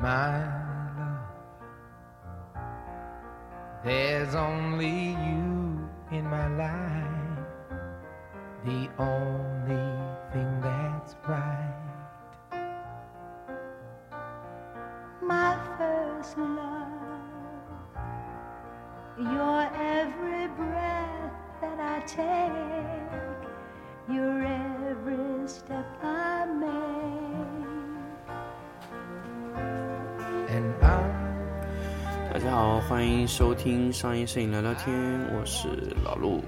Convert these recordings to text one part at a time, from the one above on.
my love. There's only you in my life, the only 欢迎收听商业摄影聊聊天，我是老陆。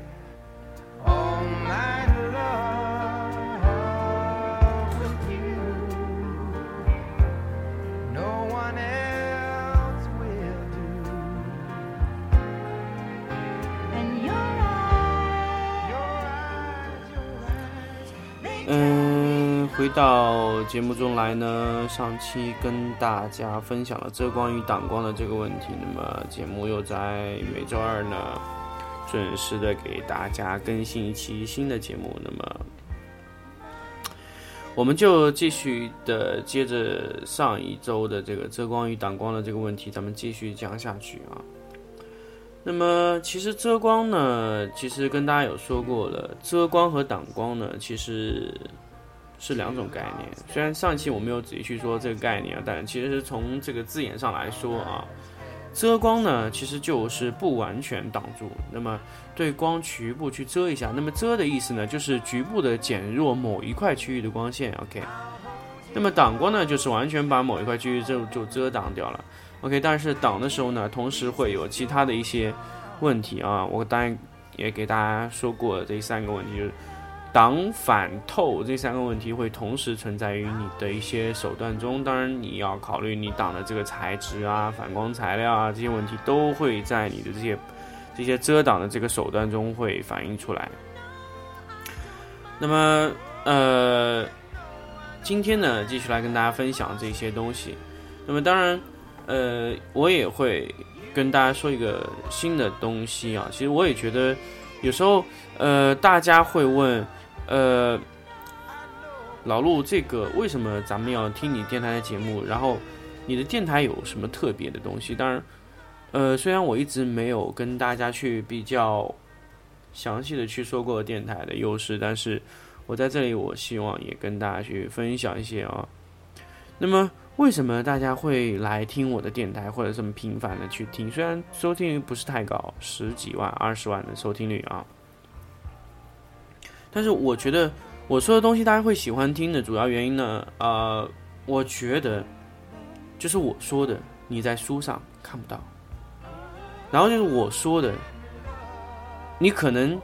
到节目中来呢，上期跟大家分享了遮光与挡光的这个问题，那么节目又在每周二呢准时的给大家更新一期新的节目，那么我们就继续的接着上一周的这个遮光与挡光的这个问题，咱们继续讲下去啊。那么其实遮光呢，其实跟大家有说过了，遮光和挡光呢，其实是两种概念。虽然上一期我没有仔细去说这个概念啊，但其实从这个字眼上来说啊，遮光呢其实就是不完全挡住，那么对光局部去遮一下。那么遮的意思呢，就是局部的减弱某一块区域的光线。OK，那么挡光呢，就是完全把某一块区域就就遮挡掉了。OK，但是挡的时候呢，同时会有其他的一些问题啊。我当然也给大家说过这三个问题，就是挡、反、透这三个问题会同时存在于你的一些手段中。当然，你要考虑你挡的这个材质啊、反光材料啊这些问题，都会在你的这些这些遮挡的这个手段中会反映出来。那么，呃，今天呢，继续来跟大家分享这些东西。那么，当然。呃，我也会跟大家说一个新的东西啊。其实我也觉得，有时候呃，大家会问，呃，老陆，这个为什么咱们要听你电台的节目？然后你的电台有什么特别的东西？当然，呃，虽然我一直没有跟大家去比较详细的去说过电台的优势，但是我在这里，我希望也跟大家去分享一些啊。那么。为什么大家会来听我的电台，或者这么频繁的去听？虽然收听率不是太高，十几万、二十万的收听率啊，但是我觉得我说的东西大家会喜欢听的主要原因呢，呃，我觉得就是我说的你在书上看不到，然后就是我说的，你可能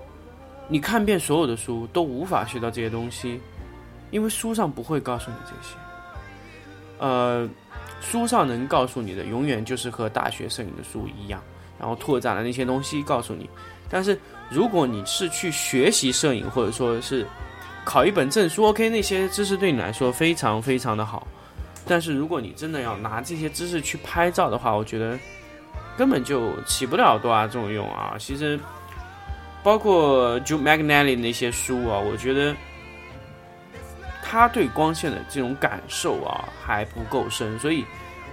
你看遍所有的书都无法学到这些东西，因为书上不会告诉你这些。呃，书上能告诉你的，永远就是和大学摄影的书一样，然后拓展了那些东西告诉你。但是如果你是去学习摄影，或者说是考一本证书，OK，那些知识对你来说非常非常的好。但是如果你真的要拿这些知识去拍照的话，我觉得根本就起不了多大作用啊。其实，包括 Joe Magnelli 那些书啊，我觉得。他对光线的这种感受啊还不够深，所以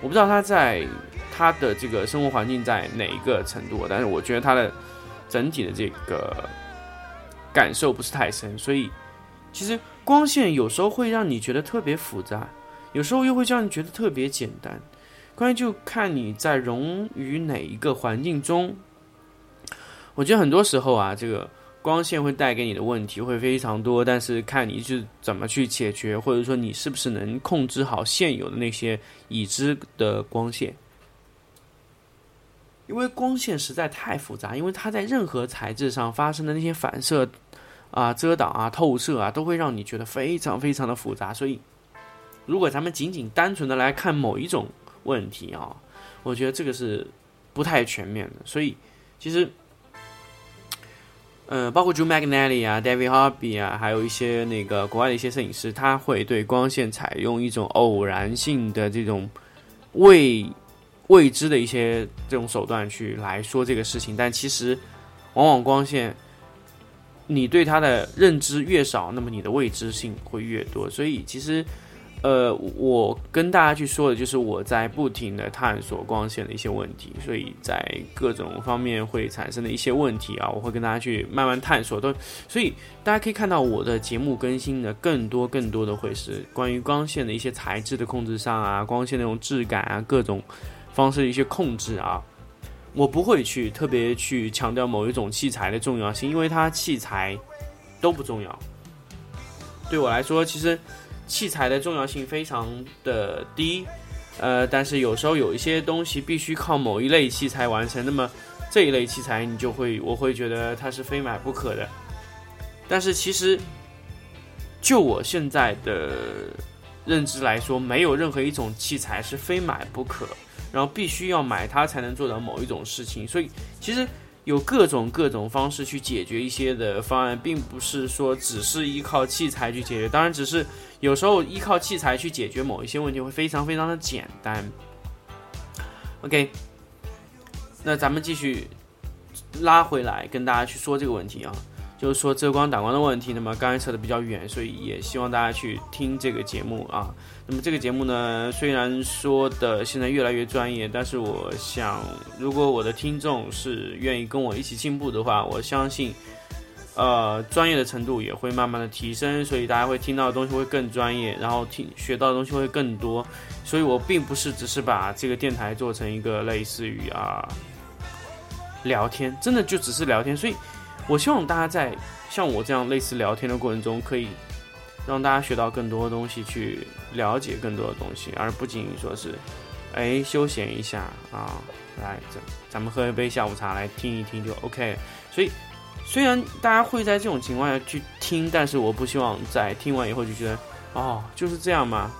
我不知道他在他的这个生活环境在哪一个程度，但是我觉得他的整体的这个感受不是太深，所以其实光线有时候会让你觉得特别复杂，有时候又会让你觉得特别简单，关键就看你在融于哪一个环境中。我觉得很多时候啊，这个。光线会带给你的问题会非常多，但是看你是怎么去解决，或者说你是不是能控制好现有的那些已知的光线。因为光线实在太复杂，因为它在任何材质上发生的那些反射啊、遮挡啊、透射啊，都会让你觉得非常非常的复杂。所以，如果咱们仅仅单纯的来看某一种问题啊，我觉得这个是不太全面的。所以，其实。呃，包括 Joe Magnelli 啊，David Hobby 啊，还有一些那个国外的一些摄影师，他会对光线采用一种偶然性的这种未未知的一些这种手段去来说这个事情。但其实，往往光线，你对它的认知越少，那么你的未知性会越多。所以，其实，呃，我跟大家去说的就是我在不停的探索光线的一些问题，所以在各种方面会产生的一些问题啊，我会跟大家去慢慢探索。都，所以大家可以看到我的节目更新的更多更多的会是关于光线的一些材质的控制上啊，光线那种质感啊，各种方式的一些控制啊。我不会去特别去强调某一种器材的重要性，因为它器材都不重要。对我来说，其实器材的重要性非常的低，呃，但是有时候有一些东西必须靠某一类器材完成，那么这一类器材你就会，我会觉得它是非买不可的。但是其实就我现在的认知来说，没有任何一种器材是非买不可。然后必须要买它才能做到某一种事情，所以其实有各种各种方式去解决一些的方案，并不是说只是依靠器材去解决。当然，只是有时候依靠器材去解决某一些问题会非常非常的简单。OK，那咱们继续拉回来跟大家去说这个问题啊。就是说遮光挡光的问题，那么刚才扯的比较远，所以也希望大家去听这个节目啊。那么这个节目呢，虽然说的现在越来越专业，但是我想，如果我的听众是愿意跟我一起进步的话，我相信，呃，专业的程度也会慢慢的提升，所以大家会听到的东西会更专业，然后听学到的东西会更多。所以我并不是只是把这个电台做成一个类似于啊聊天，真的就只是聊天，所以。我希望大家在像我这样类似聊天的过程中，可以让大家学到更多的东西，去了解更多的东西，而不仅仅说是，哎，休闲一下啊，来，咱咱们喝一杯下午茶来听一听就 OK。所以，虽然大家会在这种情况下去听，但是我不希望在听完以后就觉得，哦，就是这样嘛。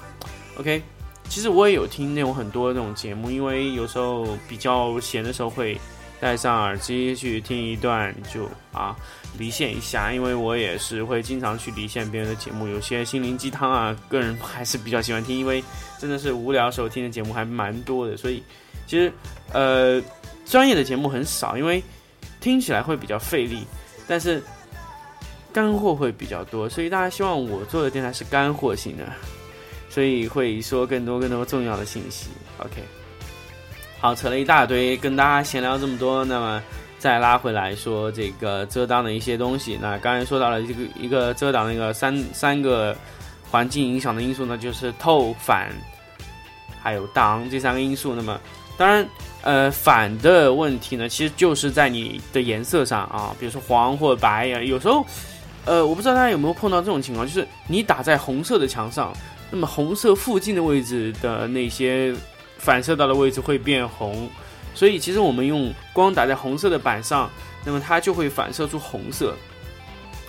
OK，其实我也有听那种很多那种节目，因为有时候比较闲的时候会。戴上耳机去听一段，就啊离线一下，因为我也是会经常去离线别人的节目，有些心灵鸡汤啊，个人还是比较喜欢听，因为真的是无聊时候听的节目还蛮多的，所以其实呃专业的节目很少，因为听起来会比较费力，但是干货会比较多，所以大家希望我做的电台是干货型的，所以会说更多更多重要的信息。OK。好，扯了一大堆，跟大家闲聊这么多，那么再拉回来说这个遮挡的一些东西。那刚才说到了这个一个遮挡那个三三个环境影响的因素呢，就是透、反还有挡这三个因素。那么当然，呃，反的问题呢，其实就是在你的颜色上啊，比如说黄或白呀。有时候，呃，我不知道大家有没有碰到这种情况，就是你打在红色的墙上，那么红色附近的位置的那些。反射到的位置会变红，所以其实我们用光打在红色的板上，那么它就会反射出红色。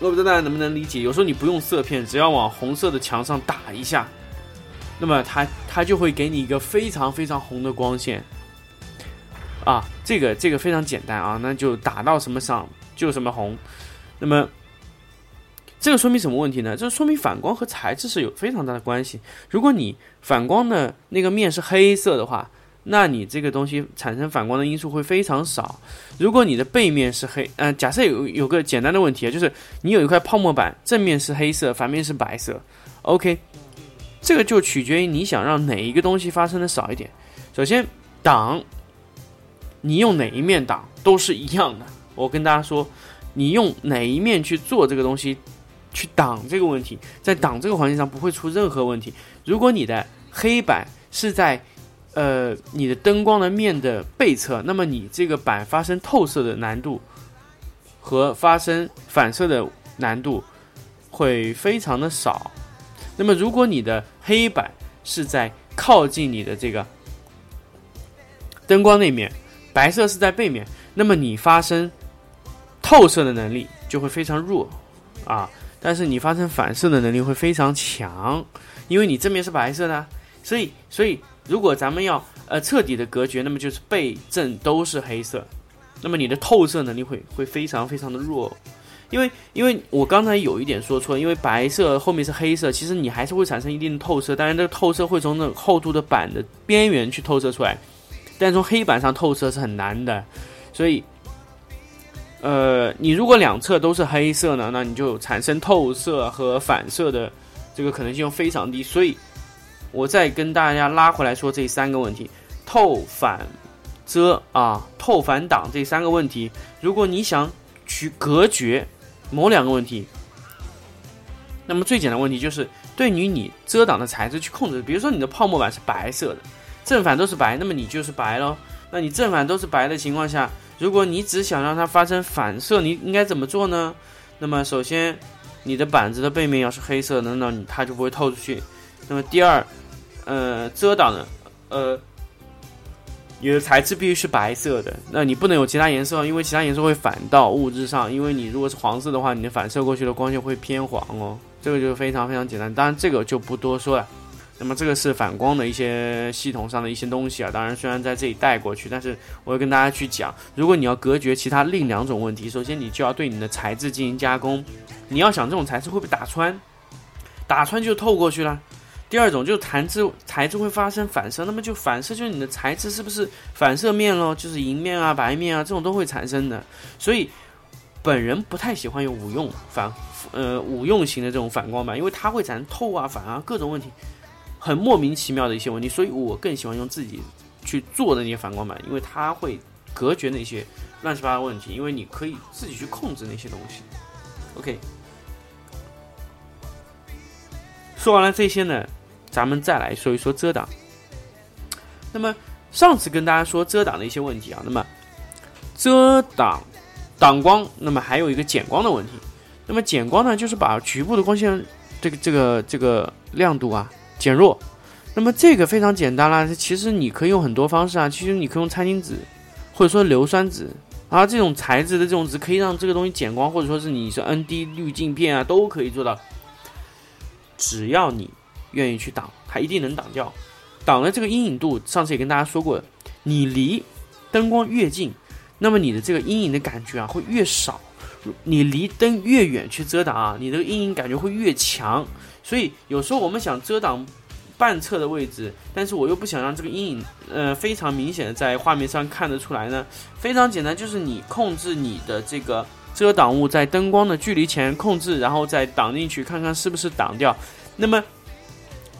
我不知道大家能不能理解？有时候你不用色片，只要往红色的墙上打一下，那么它它就会给你一个非常非常红的光线。啊，这个这个非常简单啊，那就打到什么上就什么红。那么这个说明什么问题呢？这说明反光和材质是有非常大的关系。如果你反光的那个面是黑色的话，那你这个东西产生反光的因素会非常少。如果你的背面是黑，嗯，假设有有个简单的问题啊，就是你有一块泡沫板，正面是黑色，反面是白色，OK，这个就取决于你想让哪一个东西发生的少一点。首先挡，你用哪一面挡都是一样的。我跟大家说，你用哪一面去做这个东西。去挡这个问题，在挡这个环节上不会出任何问题。如果你的黑板是在，呃，你的灯光的面的背侧，那么你这个板发生透射的难度和发生反射的难度会非常的少。那么如果你的黑板是在靠近你的这个灯光那面，白色是在背面，那么你发生透射的能力就会非常弱啊。但是你发生反射的能力会非常强，因为你正面是白色的，所以所以如果咱们要呃彻底的隔绝，那么就是背正都是黑色，那么你的透射能力会会非常非常的弱，因为因为我刚才有一点说错，因为白色后面是黑色，其实你还是会产生一定的透射，当然这个透射会从那厚度的板的边缘去透射出来，但从黑板上透射是很难的，所以。呃，你如果两侧都是黑色呢，那你就产生透射和反射的这个可能性非常低。所以，我再跟大家拉回来说这三个问题：透、反、遮啊，透、反、挡这三个问题。如果你想去隔绝某两个问题，那么最简单的问题就是对于你遮挡的材质去控制。比如说你的泡沫板是白色的，正反都是白，那么你就是白咯。那你正反都是白的情况下，如果你只想让它发生反射，你应该怎么做呢？那么首先，你的板子的背面要是黑色的，那你它就不会透出去。那么第二，呃，遮挡的，呃，你的材质必须是白色的，那你不能有其他颜色，因为其他颜色会反到物质上。因为你如果是黄色的话，你的反射过去的光线会偏黄哦。这个就非常非常简单，当然这个就不多说了。那么这个是反光的一些系统上的一些东西啊，当然虽然在这里带过去，但是我会跟大家去讲，如果你要隔绝其他另两种问题，首先你就要对你的材质进行加工，你要想这种材质会不会打穿，打穿就透过去了。第二种就是材质材质会发生反射，那么就反射就是你的材质是不是反射面咯，就是银面啊、白面啊这种都会产生的。所以本人不太喜欢用五用反呃五用型的这种反光板，因为它会产生透啊、反啊各种问题。很莫名其妙的一些问题，所以我更喜欢用自己去做的那些反光板，因为它会隔绝那些乱七八糟问题，因为你可以自己去控制那些东西。OK，说完了这些呢，咱们再来说一说遮挡。那么上次跟大家说遮挡的一些问题啊，那么遮挡挡光，那么还有一个减光的问题。那么减光呢，就是把局部的光线这个这个这个亮度啊。减弱，那么这个非常简单啦。其实你可以用很多方式啊，其实你可以用餐巾纸，或者说硫酸纸啊，这种材质的这种纸可以让这个东西减光，或者说是你是 ND 滤镜片啊，都可以做到。只要你愿意去挡，它一定能挡掉。挡的这个阴影度，上次也跟大家说过，你离灯光越近，那么你的这个阴影的感觉啊会越少；你离灯越远去遮挡啊，你的阴影感觉会越强。所以有时候我们想遮挡半侧的位置，但是我又不想让这个阴影呃非常明显的在画面上看得出来呢。非常简单，就是你控制你的这个遮挡物在灯光的距离前控制，然后再挡进去，看看是不是挡掉。那么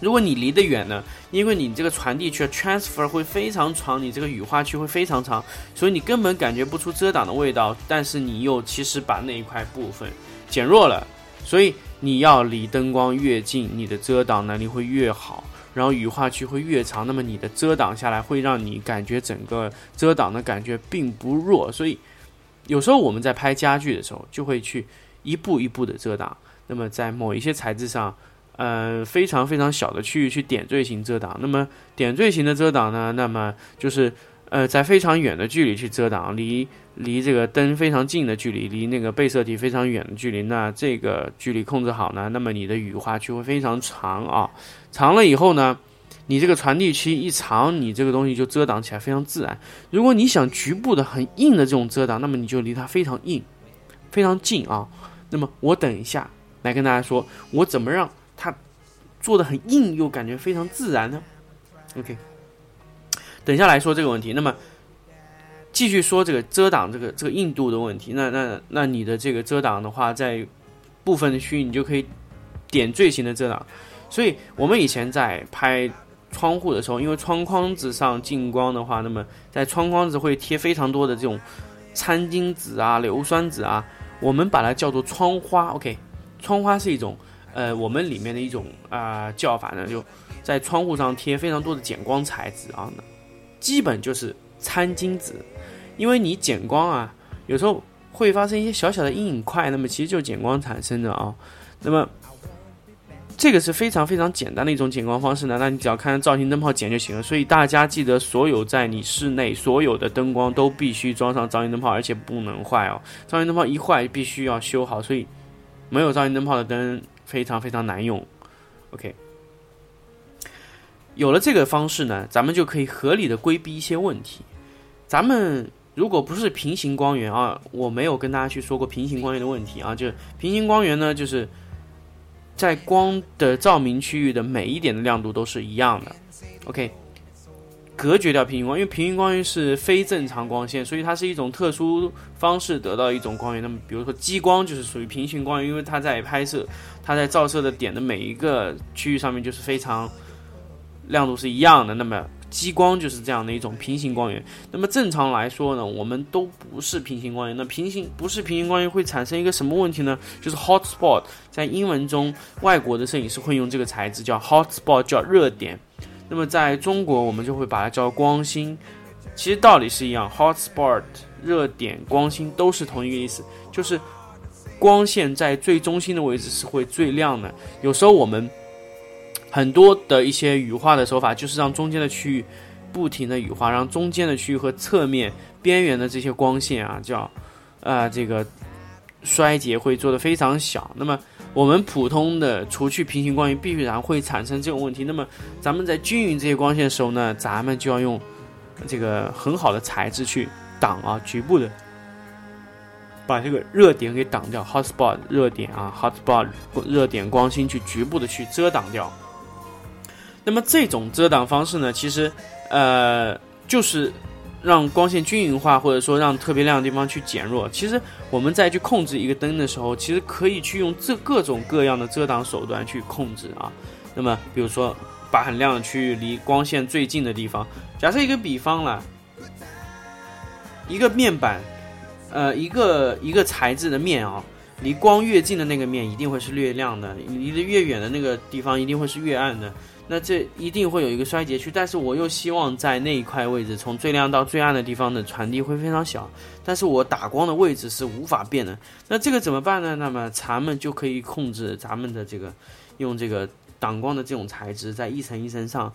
如果你离得远呢，因为你这个传递区 transfer 会非常长，你这个羽化区会非常长，所以你根本感觉不出遮挡的味道，但是你又其实把那一块部分减弱了，所以。你要离灯光越近，你的遮挡能力会越好，然后羽化区会越长，那么你的遮挡下来会让你感觉整个遮挡的感觉并不弱。所以有时候我们在拍家具的时候，就会去一步一步的遮挡。那么在某一些材质上，呃，非常非常小的区域去点缀型遮挡。那么点缀型的遮挡呢，那么就是呃，在非常远的距离去遮挡，离。离这个灯非常近的距离，离那个被摄体非常远的距离，那这个距离控制好呢，那么你的羽化区会非常长啊，长了以后呢，你这个传递区一长，你这个东西就遮挡起来非常自然。如果你想局部的很硬的这种遮挡，那么你就离它非常硬，非常近啊。那么我等一下来跟大家说，我怎么让它做的很硬又感觉非常自然呢？OK，等下来说这个问题。那么。继续说这个遮挡这个这个硬度的问题，那那那你的这个遮挡的话，在部分的区域你就可以点缀型的遮挡。所以我们以前在拍窗户的时候，因为窗框子上进光的话，那么在窗框子会贴非常多的这种餐巾纸啊、硫酸纸啊，我们把它叫做窗花。OK，窗花是一种呃我们里面的一种啊叫法呢，就在窗户上贴非常多的减光材质啊，基本就是餐巾纸。因为你减光啊，有时候会发生一些小小的阴影块，那么其实就减光产生的啊。那么这个是非常非常简单的一种减光方式呢，那你只要看造型灯泡减就行了。所以大家记得，所有在你室内所有的灯光都必须装上造型灯泡，而且不能坏哦。造型灯泡一坏，必须要修好。所以没有造型灯泡的灯非常非常难用。OK，有了这个方式呢，咱们就可以合理的规避一些问题。咱们。如果不是平行光源啊，我没有跟大家去说过平行光源的问题啊。就是平行光源呢，就是在光的照明区域的每一点的亮度都是一样的。OK，隔绝掉平行光，因为平行光源是非正常光线，所以它是一种特殊方式得到一种光源。那么，比如说激光就是属于平行光源，因为它在拍摄，它在照射的点的每一个区域上面就是非常亮度是一样的，那么激光就是这样的一种平行光源。那么正常来说呢，我们都不是平行光源。那平行不是平行光源会产生一个什么问题呢？就是 hot spot，在英文中，外国的摄影师会用这个材质叫 hot spot，叫热点。那么在中国，我们就会把它叫光星。其实道理是一样，hot spot、热点、光星都是同一个意思，就是光线在最中心的位置是会最亮的。有时候我们很多的一些羽化的手法，就是让中间的区域不停的羽化，让中间的区域和侧面边缘的这些光线啊，叫呃这个衰竭会做得非常小。那么我们普通的除去平行光源，必然会产生这种问题。那么咱们在均匀这些光线的时候呢，咱们就要用这个很好的材质去挡啊，局部的把这个热点给挡掉，hot spot 热点啊，hot spot 热点光芯去局部的去遮挡掉。那么这种遮挡方式呢，其实呃就是让光线均匀化，或者说让特别亮的地方去减弱。其实我们在去控制一个灯的时候，其实可以去用这各种各样的遮挡手段去控制啊。那么比如说把很亮的区域离光线最近的地方，假设一个比方啦，一个面板，呃，一个一个材质的面啊，离光越近的那个面一定会是越亮的，离得越远的那个地方一定会是越暗的。那这一定会有一个衰竭区，但是我又希望在那一块位置，从最亮到最暗的地方的传递会非常小，但是我打光的位置是无法变的。那这个怎么办呢？那么咱们就可以控制咱们的这个，用这个挡光的这种材质，在一层一层上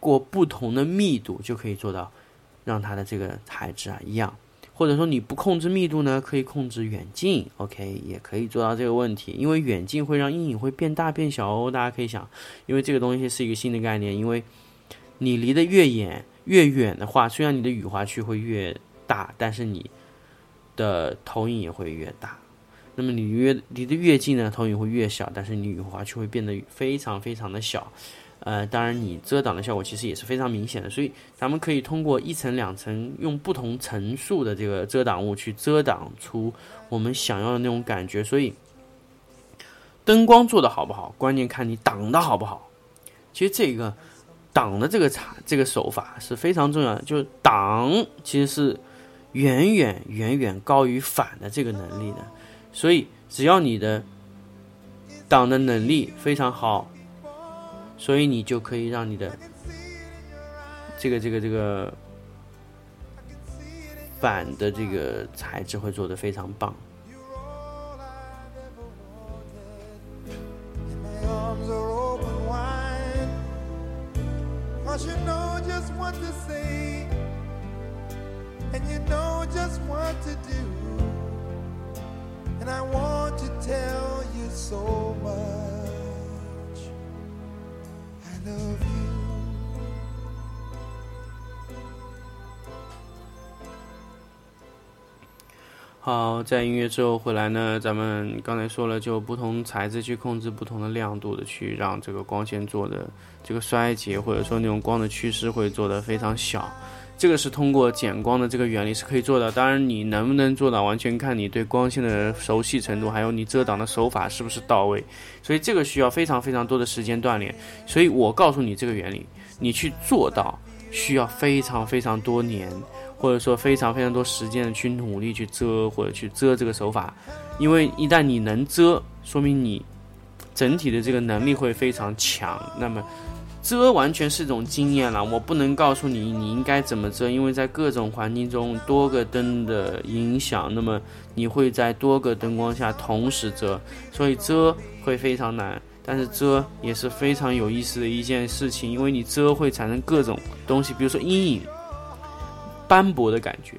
过不同的密度，就可以做到让它的这个材质啊一样。或者说你不控制密度呢，可以控制远近，OK，也可以做到这个问题。因为远近会让阴影会变大变小哦，大家可以想，因为这个东西是一个新的概念。因为你离得越远越远的话，虽然你的雨滑区会越大，但是你的投影也会越大。那么你越离得越近呢，投影会越小，但是你雨滑区会变得非常非常的小。呃，当然，你遮挡的效果其实也是非常明显的，所以咱们可以通过一层、两层，用不同层数的这个遮挡物去遮挡出我们想要的那种感觉。所以，灯光做的好不好，关键看你挡的好不好。其实这个挡的这个差这个手法是非常重要的，就是挡其实是远远远远高于反的这个能力的。所以，只要你的挡的能力非常好。所以你就可以让你的这个这个这个板的这个材质会做得非常棒。And I want to tell you so much. 好，在音乐之后回来呢，咱们刚才说了，就不同材质去控制不同的亮度的，去让这个光线做的这个衰竭，或者说那种光的趋势会做的非常小。这个是通过减光的这个原理是可以做到，当然你能不能做到，完全看你对光线的熟悉程度，还有你遮挡的手法是不是到位。所以这个需要非常非常多的时间锻炼。所以我告诉你这个原理，你去做到需要非常非常多年。或者说非常非常多时间的去努力去遮或者去遮这个手法，因为一旦你能遮，说明你整体的这个能力会非常强。那么遮完全是一种经验了，我不能告诉你你应该怎么遮，因为在各种环境中多个灯的影响，那么你会在多个灯光下同时遮，所以遮会非常难。但是遮也是非常有意思的一件事情，因为你遮会产生各种东西，比如说阴影。斑驳的感觉，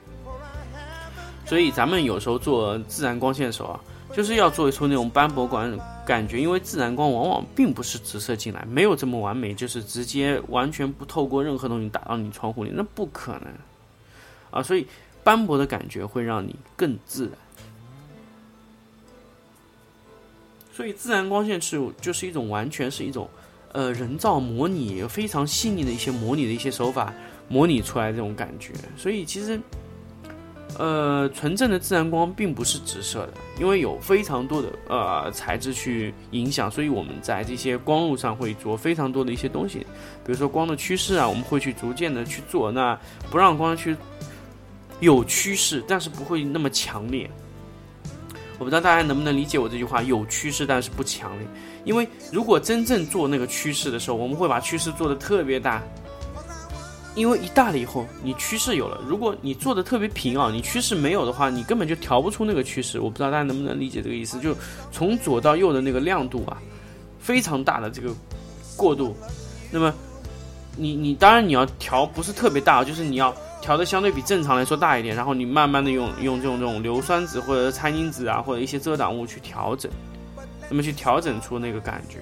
所以咱们有时候做自然光线的时候啊，就是要做出那种斑驳感感觉，因为自然光往往并不是直射进来，没有这么完美，就是直接完全不透过任何东西打到你窗户里，那不可能啊！所以斑驳的感觉会让你更自然，所以自然光线是就是一种完全是一种呃人造模拟，非常细腻的一些模拟的一些手法。模拟出来这种感觉，所以其实呃，纯正的自然光并不是直射的，因为有非常多的呃材质去影响，所以我们在这些光路上会做非常多的一些东西，比如说光的趋势啊，我们会去逐渐的去做，那不让光去有趋势，但是不会那么强烈。我不知道大家能不能理解我这句话，有趋势但是不强烈，因为如果真正做那个趋势的时候，我们会把趋势做的特别大。因为一大了以后，你趋势有了。如果你做的特别平啊，你趋势没有的话，你根本就调不出那个趋势。我不知道大家能不能理解这个意思，就从左到右的那个亮度啊，非常大的这个过渡。那么你你当然你要调不是特别大，就是你要调的相对比正常来说大一点，然后你慢慢的用用这种这种硫酸纸或者是餐巾纸啊或者一些遮挡物去调整，那么去调整出那个感觉，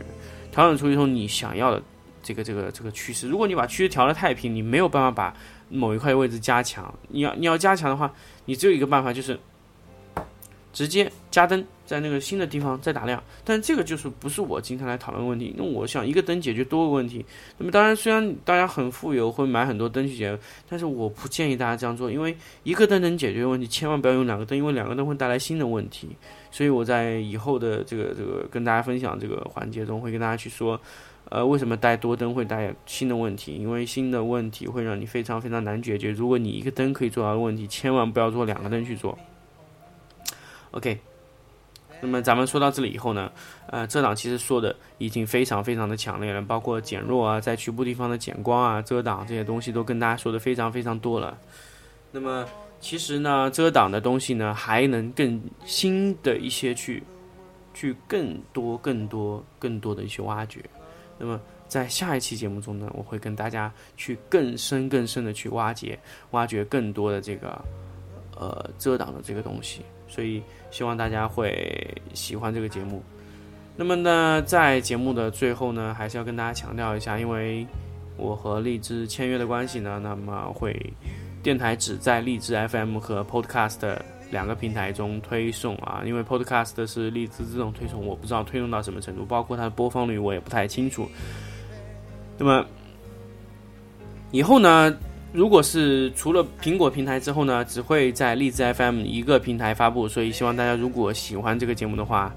调整出一种你想要的。这个这个这个趋势，如果你把趋势调的太平，你没有办法把某一块位置加强。你要你要加强的话，你只有一个办法，就是直接加灯，在那个新的地方再打亮。但这个就是不是我今天来讨论问题。那我想一个灯解决多个问题。那么当然，虽然大家很富有，会买很多灯去解决，但是我不建议大家这样做，因为一个灯能解决问题，千万不要用两个灯，因为两个灯会带来新的问题。所以我在以后的这个这个跟大家分享这个环节中，会跟大家去说。呃，为什么带多灯会带新的问题？因为新的问题会让你非常非常难解决。如果你一个灯可以做到的问题，千万不要做两个灯去做。OK，那么咱们说到这里以后呢，呃，遮挡其实说的已经非常非常的强烈了，包括减弱啊，在局部地方的减光啊、遮挡这些东西都跟大家说的非常非常多了。那么其实呢，遮挡的东西呢，还能更新的一些去去更多更多更多的一些挖掘。那么在下一期节目中呢，我会跟大家去更深更深的去挖掘，挖掘更多的这个呃遮挡的这个东西，所以希望大家会喜欢这个节目。那么呢，在节目的最后呢，还是要跟大家强调一下，因为我和荔枝签约的关系呢，那么会电台只在荔枝 FM 和 Podcast。两个平台中推送啊，因为 Podcast 是荔枝自动推送，我不知道推送到什么程度，包括它的播放率我也不太清楚。那么以后呢，如果是除了苹果平台之后呢，只会在荔枝 FM 一个平台发布，所以希望大家如果喜欢这个节目的话，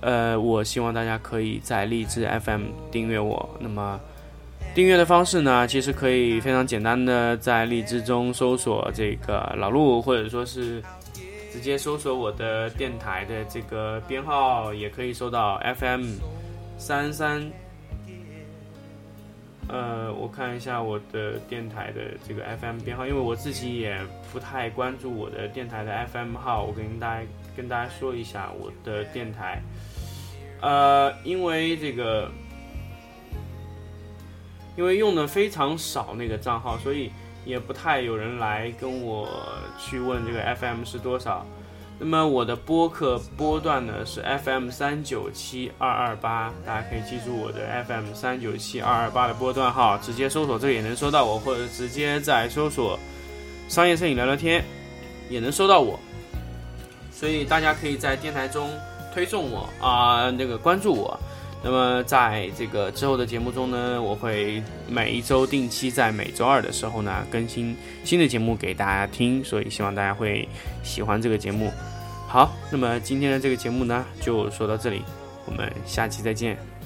呃，我希望大家可以在荔枝 FM 订阅我。那么订阅的方式呢，其实可以非常简单的在荔枝中搜索这个老陆，或者说是。直接搜索我的电台的这个编号，也可以搜到 FM 三三。呃，我看一下我的电台的这个 FM 编号，因为我自己也不太关注我的电台的 FM 号，我跟大家跟大家说一下我的电台。呃，因为这个，因为用的非常少那个账号，所以。也不太有人来跟我去问这个 FM 是多少。那么我的播客波段呢是 FM 三九七二二八，大家可以记住我的 FM 三九七二二八的波段号，直接搜索这个也能搜到我，或者直接在搜索商业摄影聊聊天也能搜到我。所以大家可以在电台中推送我啊，那个关注我。那么在这个之后的节目中呢，我会每一周定期在每周二的时候呢更新新的节目给大家听，所以希望大家会喜欢这个节目。好，那么今天的这个节目呢就说到这里，我们下期再见。